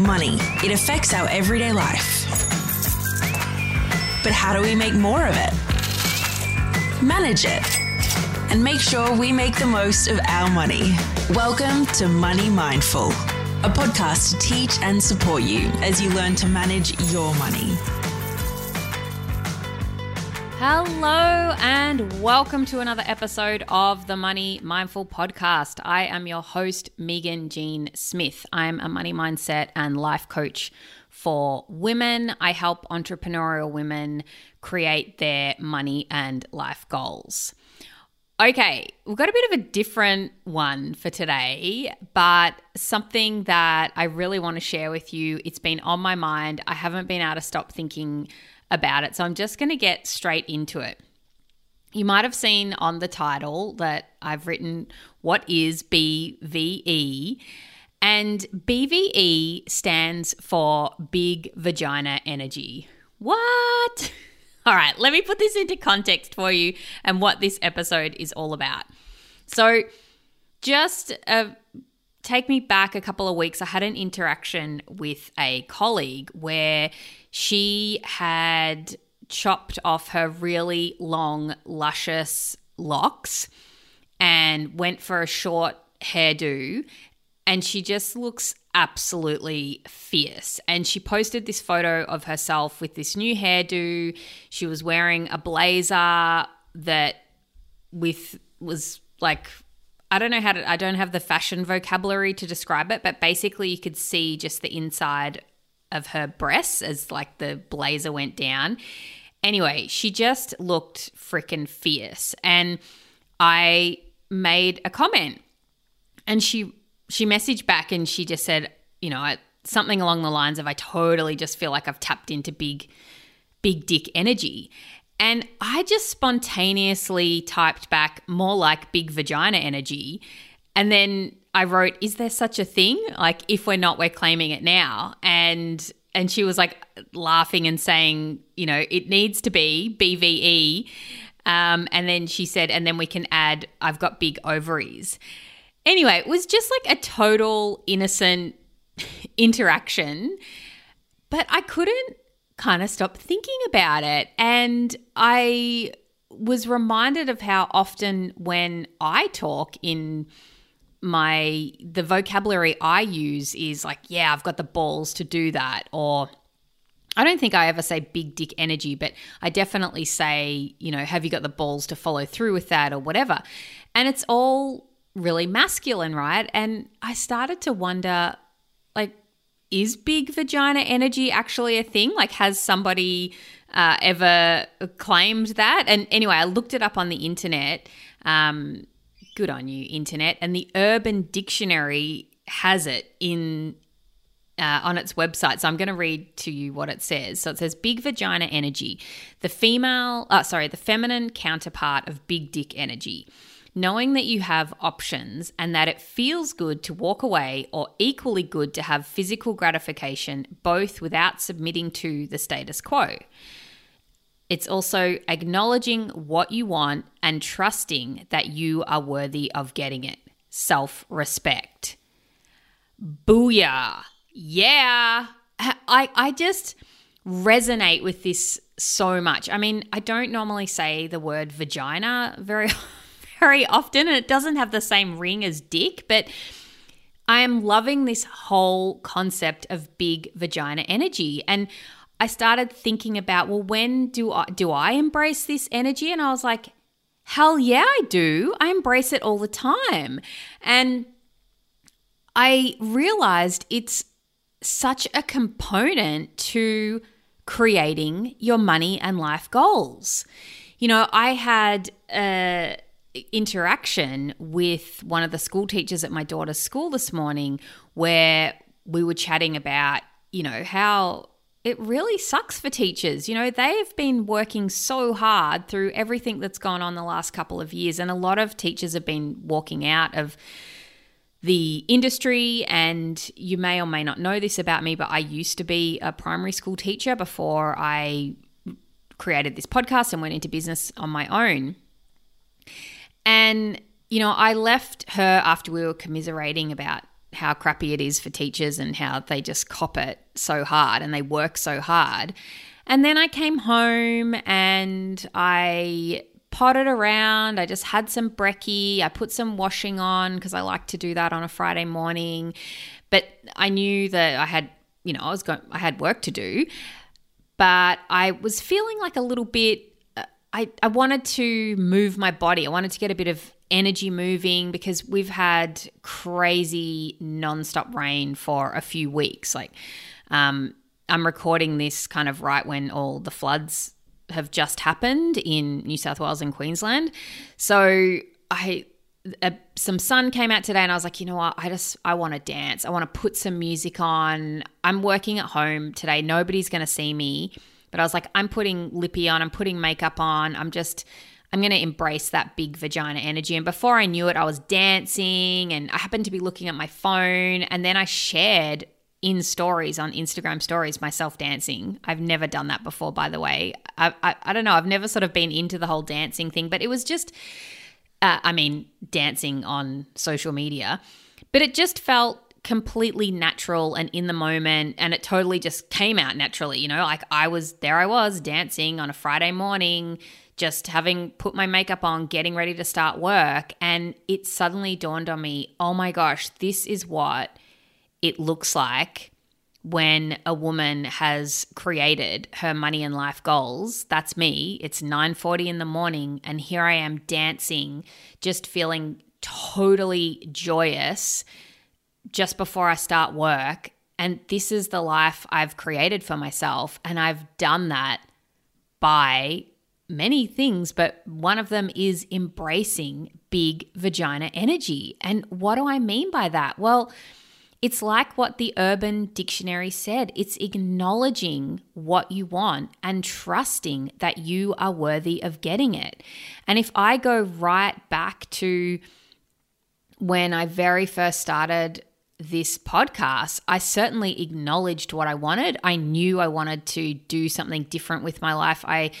Money. It affects our everyday life. But how do we make more of it? Manage it. And make sure we make the most of our money. Welcome to Money Mindful, a podcast to teach and support you as you learn to manage your money. Hello, and welcome to another episode of the Money Mindful Podcast. I am your host, Megan Jean Smith. I'm a money mindset and life coach for women. I help entrepreneurial women create their money and life goals. Okay, we've got a bit of a different one for today, but something that I really want to share with you. It's been on my mind. I haven't been able to stop thinking about it. So I'm just going to get straight into it. You might have seen on the title that I've written what is BVE. And BVE stands for Big Vagina Energy. What? All right, let me put this into context for you and what this episode is all about. So, just uh, take me back a couple of weeks. I had an interaction with a colleague where she had chopped off her really long, luscious locks and went for a short hairdo. And she just looks absolutely fierce. And she posted this photo of herself with this new hairdo. She was wearing a blazer that with was like I don't know how to I don't have the fashion vocabulary to describe it, but basically you could see just the inside of her breasts as like the blazer went down. Anyway, she just looked freaking fierce. And I made a comment and she she messaged back and she just said, you know, something along the lines of I totally just feel like I've tapped into big big dick energy. And I just spontaneously typed back more like big vagina energy. And then I wrote, "Is there such a thing? Like, if we're not, we're claiming it now." And and she was like laughing and saying, "You know, it needs to be BVE." Um, and then she said, "And then we can add, I've got big ovaries." Anyway, it was just like a total innocent interaction, but I couldn't kind of stop thinking about it, and I was reminded of how often when I talk in my the vocabulary I use is like, yeah, I've got the balls to do that or I don't think I ever say big dick energy, but I definitely say, you know, have you got the balls to follow through with that or whatever. And it's all really masculine, right? And I started to wonder is big vagina energy actually a thing? Like has somebody uh, ever claimed that? And anyway, I looked it up on the internet. Um, Good on you, internet. And the Urban Dictionary has it in uh, on its website. So I'm going to read to you what it says. So it says big vagina energy, the female, uh, sorry, the feminine counterpart of big dick energy. Knowing that you have options and that it feels good to walk away or equally good to have physical gratification, both without submitting to the status quo. It's also acknowledging what you want and trusting that you are worthy of getting it. Self respect. Booyah. Yeah. I, I just resonate with this so much. I mean, I don't normally say the word vagina very, very often, and it doesn't have the same ring as dick, but I am loving this whole concept of big vagina energy. And I started thinking about, well, when do I do I embrace this energy? And I was like, hell yeah, I do. I embrace it all the time. And I realized it's such a component to creating your money and life goals. You know, I had a interaction with one of the school teachers at my daughter's school this morning where we were chatting about, you know, how it really sucks for teachers. You know, they've been working so hard through everything that's gone on the last couple of years, and a lot of teachers have been walking out of the industry. And you may or may not know this about me, but I used to be a primary school teacher before I created this podcast and went into business on my own. And, you know, I left her after we were commiserating about how crappy it is for teachers and how they just cop it so hard and they work so hard. And then I came home and I potted around. I just had some brekkie. I put some washing on because I like to do that on a Friday morning. But I knew that I had, you know, I was going I had work to do. But I was feeling like a little bit I, I wanted to move my body. I wanted to get a bit of energy moving because we've had crazy nonstop rain for a few weeks. Like, um, I'm recording this kind of right when all the floods have just happened in New South Wales and Queensland. So I some sun came out today and I was like, you know what? I just I want to dance. I want to put some music on. I'm working at home today. Nobody's going to see me. But I was like, I'm putting lippy on, I'm putting makeup on. I'm just I'm going to embrace that big vagina energy. And before I knew it, I was dancing and I happened to be looking at my phone. And then I shared in stories on Instagram stories myself dancing. I've never done that before, by the way. I, I, I don't know. I've never sort of been into the whole dancing thing, but it was just, uh, I mean, dancing on social media. But it just felt completely natural and in the moment and it totally just came out naturally you know like i was there i was dancing on a friday morning just having put my makeup on, getting ready to start work. And it suddenly dawned on me oh my gosh, this is what it looks like when a woman has created her money and life goals that's me it's 9:40 in the morning and here I am dancing just feeling totally joyous just before I start work and this is the life I've created for myself and I've done that by many things, but one of them is embracing big vagina energy. And what do I mean by that? Well, it's like what the Urban Dictionary said it's acknowledging what you want and trusting that you are worthy of getting it. And if I go right back to when I very first started this podcast, I certainly acknowledged what I wanted. I knew I wanted to do something different with my life. I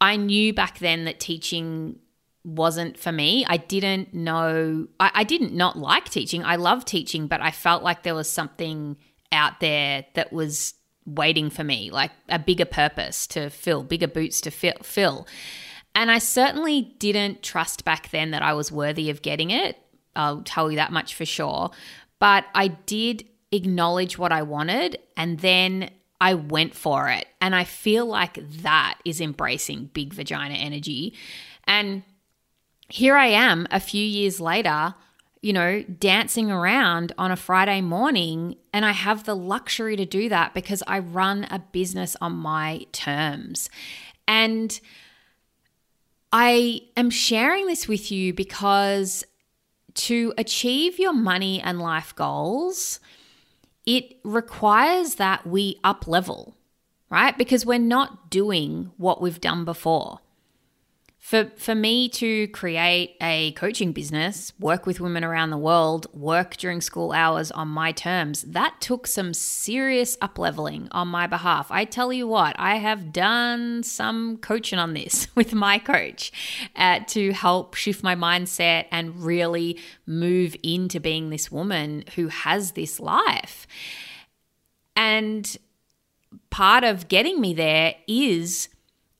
I knew back then that teaching wasn't for me. I didn't know, I, I didn't not like teaching. I love teaching, but I felt like there was something out there that was waiting for me, like a bigger purpose to fill, bigger boots to fill. fill. And I certainly didn't trust back then that I was worthy of getting it. I'll tell you that much for sure. But I did acknowledge what I wanted and then I went for it. And I feel like that is embracing big vagina energy. And here I am a few years later, you know, dancing around on a Friday morning. And I have the luxury to do that because I run a business on my terms. And I am sharing this with you because to achieve your money and life goals, it requires that we up level, right? Because we're not doing what we've done before. For, for me to create a coaching business, work with women around the world, work during school hours on my terms, that took some serious up leveling on my behalf. I tell you what, I have done some coaching on this with my coach uh, to help shift my mindset and really move into being this woman who has this life. And part of getting me there is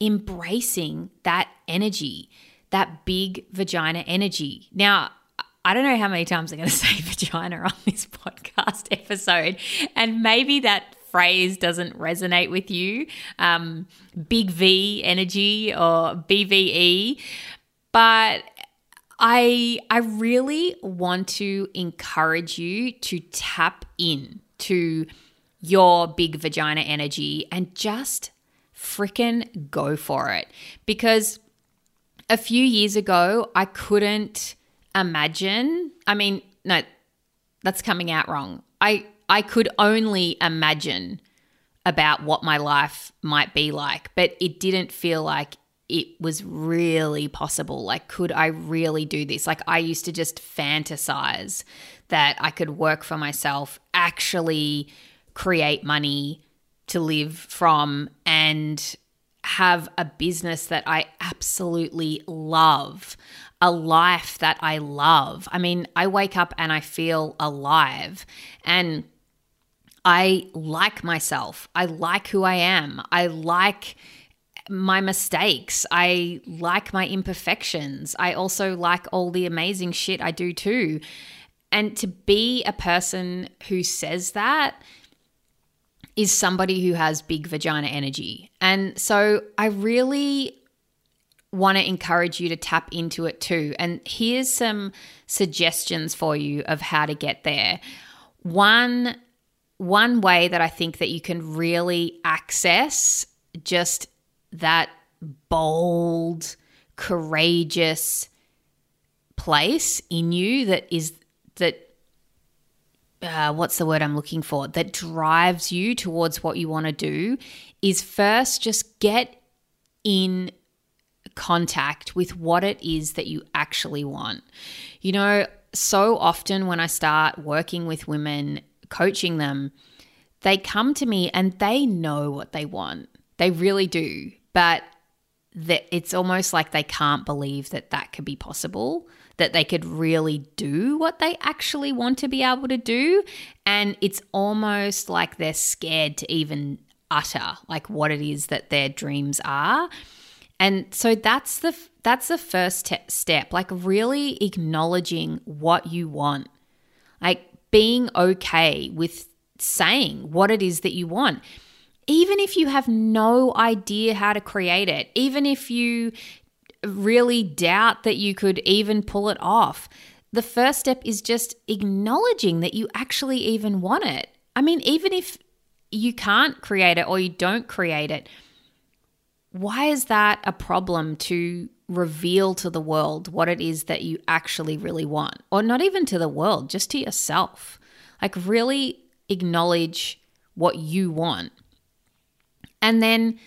embracing that energy, that big vagina energy. Now, I don't know how many times I'm going to say vagina on this podcast episode, and maybe that phrase doesn't resonate with you, um, big V energy or BVE, but I I really want to encourage you to tap in to your big vagina energy and just freaking go for it. Because a few years ago, I couldn't imagine. I mean, no, that's coming out wrong. I, I could only imagine about what my life might be like, but it didn't feel like it was really possible. Like, could I really do this? Like, I used to just fantasize that I could work for myself, actually create money, to live from and have a business that I absolutely love, a life that I love. I mean, I wake up and I feel alive and I like myself. I like who I am. I like my mistakes. I like my imperfections. I also like all the amazing shit I do too. And to be a person who says that is somebody who has big vagina energy. And so I really want to encourage you to tap into it too. And here's some suggestions for you of how to get there. One one way that I think that you can really access just that bold, courageous place in you that is that uh, what's the word I'm looking for that drives you towards what you want to do is first just get in contact with what it is that you actually want. You know, so often when I start working with women, coaching them, they come to me and they know what they want. They really do. But that it's almost like they can't believe that that could be possible that they could really do what they actually want to be able to do. And it's almost like they're scared to even utter like what it is that their dreams are. And so that's the that's the first te- step, like really acknowledging what you want. Like being okay with saying what it is that you want even if you have no idea how to create it, even if you really doubt that you could even pull it off. The first step is just acknowledging that you actually even want it. I mean, even if you can't create it or you don't create it, why is that a problem to reveal to the world what it is that you actually really want? Or not even to the world, just to yourself. Like, really acknowledge what you want. And then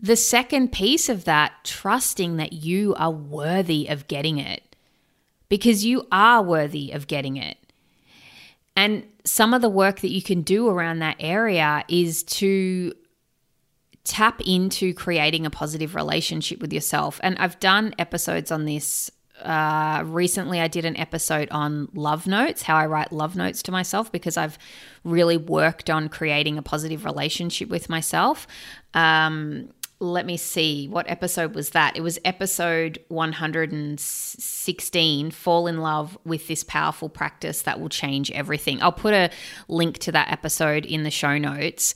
the second piece of that, trusting that you are worthy of getting it because you are worthy of getting it. And some of the work that you can do around that area is to tap into creating a positive relationship with yourself. And I've done episodes on this. Uh, recently, I did an episode on love notes, how I write love notes to myself, because I've really worked on creating a positive relationship with myself. Um, let me see what episode was that it was episode 116 fall in love with this powerful practice that will change everything i'll put a link to that episode in the show notes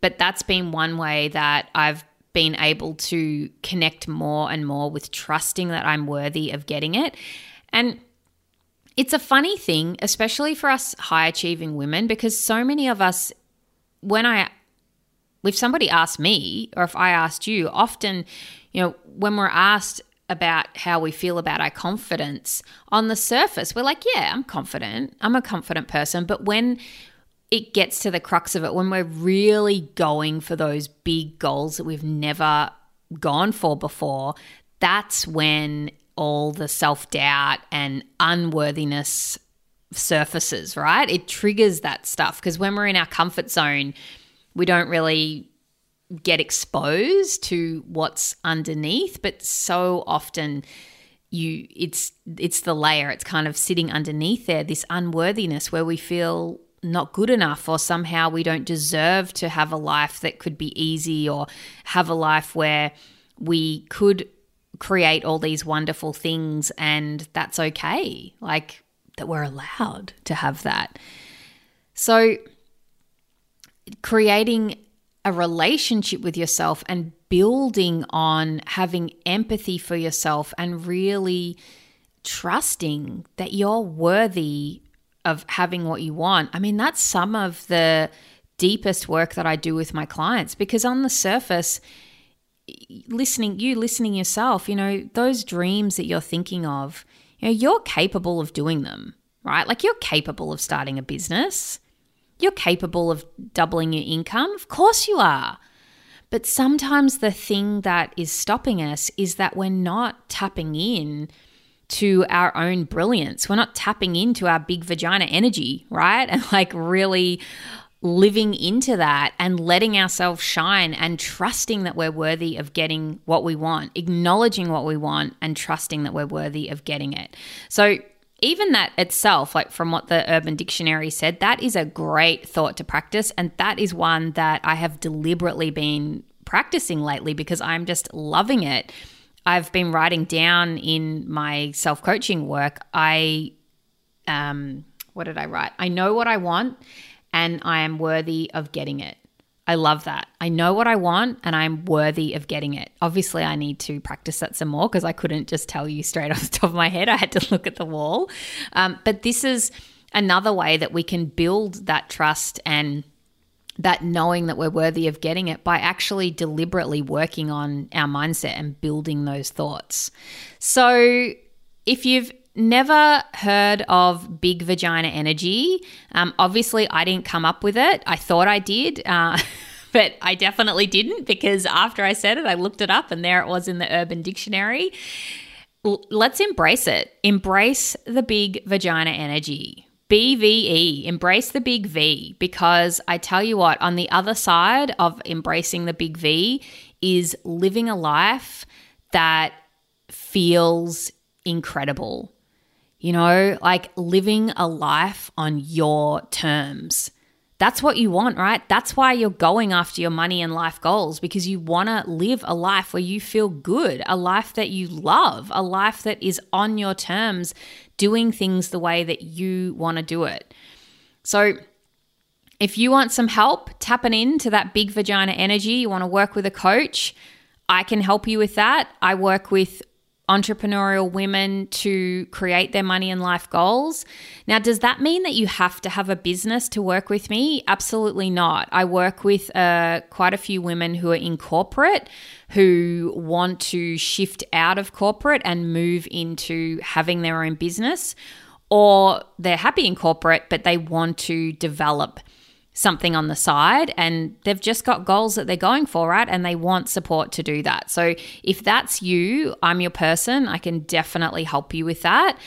but that's been one way that i've been able to connect more and more with trusting that i'm worthy of getting it and it's a funny thing especially for us high achieving women because so many of us when i if somebody asked me or if I asked you, often, you know, when we're asked about how we feel about our confidence, on the surface, we're like, yeah, I'm confident. I'm a confident person. But when it gets to the crux of it, when we're really going for those big goals that we've never gone for before, that's when all the self doubt and unworthiness surfaces, right? It triggers that stuff because when we're in our comfort zone, we don't really get exposed to what's underneath, but so often you it's it's the layer it's kind of sitting underneath there this unworthiness where we feel not good enough or somehow we don't deserve to have a life that could be easy or have a life where we could create all these wonderful things and that's okay like that we're allowed to have that. So creating a relationship with yourself and building on having empathy for yourself and really trusting that you're worthy of having what you want. I mean, that's some of the deepest work that I do with my clients because on the surface, listening, you listening yourself, you know, those dreams that you're thinking of, you know, you're capable of doing them, right? Like you're capable of starting a business. You're capable of doubling your income. Of course you are. But sometimes the thing that is stopping us is that we're not tapping in to our own brilliance. We're not tapping into our big vagina energy, right? And like really living into that and letting ourselves shine and trusting that we're worthy of getting what we want, acknowledging what we want and trusting that we're worthy of getting it. So, even that itself, like from what the Urban Dictionary said, that is a great thought to practice. And that is one that I have deliberately been practicing lately because I'm just loving it. I've been writing down in my self coaching work, I, um, what did I write? I know what I want and I am worthy of getting it. I love that. I know what I want and I'm worthy of getting it. Obviously, I need to practice that some more because I couldn't just tell you straight off the top of my head. I had to look at the wall. Um, but this is another way that we can build that trust and that knowing that we're worthy of getting it by actually deliberately working on our mindset and building those thoughts. So, if you've never heard of big vagina energy. Um, obviously, I didn't come up with it. I thought I did. Uh, but I definitely didn't because after I said it, I looked it up and there it was in the Urban Dictionary. L- let's embrace it. Embrace the big vagina energy. BVE, embrace the big V, because I tell you what, on the other side of embracing the big V is living a life that feels incredible you know, like living a life on your terms. That's what you want, right? That's why you're going after your money and life goals because you want to live a life where you feel good, a life that you love, a life that is on your terms, doing things the way that you want to do it. So, if you want some help tapping into that big vagina energy, you want to work with a coach, I can help you with that. I work with entrepreneurial women to create their money and life goals. Now, does that mean that you have to have a business to work with me? Absolutely not. I work with uh, quite a few women who are in corporate who want to shift out of corporate and move into having their own business, or they're happy in corporate, but they want to develop something on the side and they've just got goals that they're going for, right? And they want support to do that. So if that's you, I'm your person. I can definitely help you with that.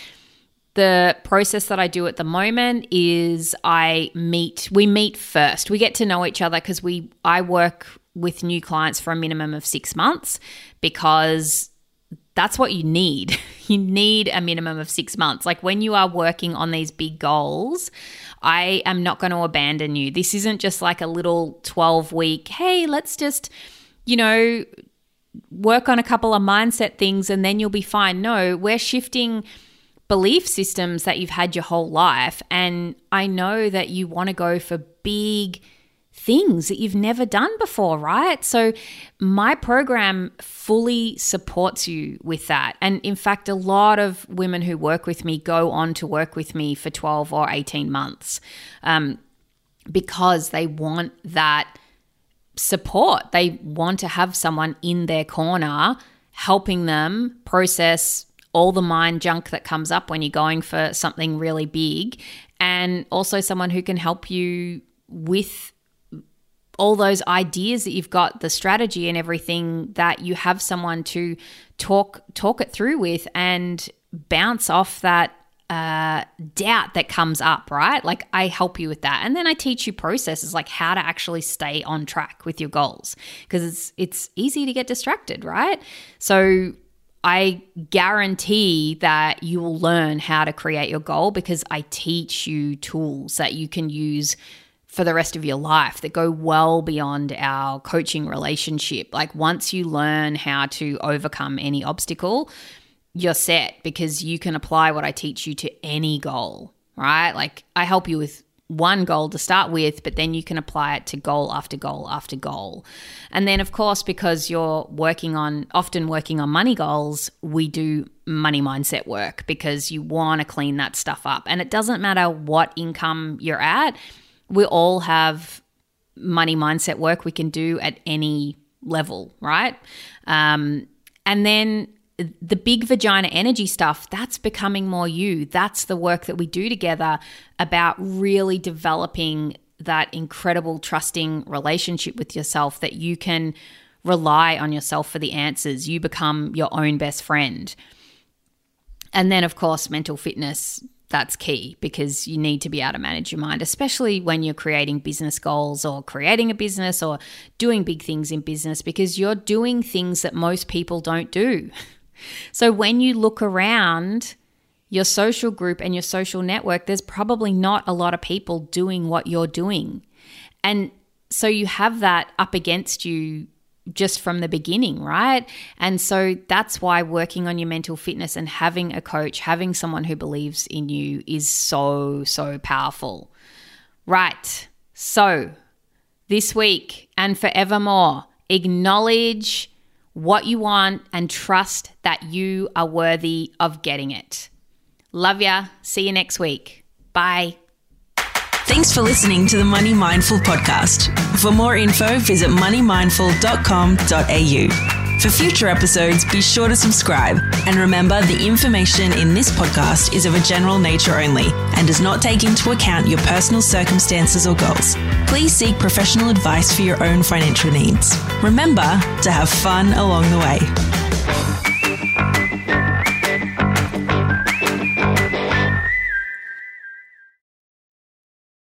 The process that I do at the moment is I meet, we meet first. We get to know each other because we I work with new clients for a minimum of 6 months because that's what you need. You need a minimum of six months. Like when you are working on these big goals, I am not going to abandon you. This isn't just like a little 12 week, hey, let's just, you know, work on a couple of mindset things and then you'll be fine. No, we're shifting belief systems that you've had your whole life. And I know that you want to go for big, things that you've never done before, right? So, my program fully supports you with that. And in fact, a lot of women who work with me go on to work with me for 12 or 18 months um, because they want that support. They want to have someone in their corner helping them process all the mind junk that comes up when you're going for something really big, and also someone who can help you with all those ideas that you've got, the strategy and everything that you have someone to talk talk it through with and bounce off that uh, doubt that comes up, right? Like I help you with that, and then I teach you processes like how to actually stay on track with your goals because it's it's easy to get distracted, right? So I guarantee that you will learn how to create your goal because I teach you tools that you can use for the rest of your life that go well beyond our coaching relationship. Like once you learn how to overcome any obstacle, you're set because you can apply what I teach you to any goal, right? Like I help you with one goal to start with, but then you can apply it to goal after goal after goal. And then, of course, because you're working on, often working on money goals, we do money mindset work because you want to clean that stuff up. And it doesn't matter what income you're at, we all have money mindset work we can do at any level, right? Um, and then the big vagina energy stuff, that's becoming more you. That's the work that we do together about really developing that incredible trusting relationship with yourself that you can rely on yourself for the answers. You become your own best friend. And then, of course, mental fitness that's key because you need to be able to manage your mind, especially when you're creating business goals or creating a business or doing big things in business because you're doing things that most people don't do. So when you look around your social group and your social network, there's probably not a lot of people doing what you're doing. And so you have that up against you just from the beginning, right? And so that's why working on your mental fitness and having a coach, having someone who believes in you is so, so powerful. Right. So this week and forevermore, acknowledge what you want and trust that you are worthy of getting it. Love ya. See you next week. Bye. Thanks for listening to the Money Mindful podcast. For more info, visit moneymindful.com.au. For future episodes, be sure to subscribe. And remember, the information in this podcast is of a general nature only and does not take into account your personal circumstances or goals. Please seek professional advice for your own financial needs. Remember to have fun along the way.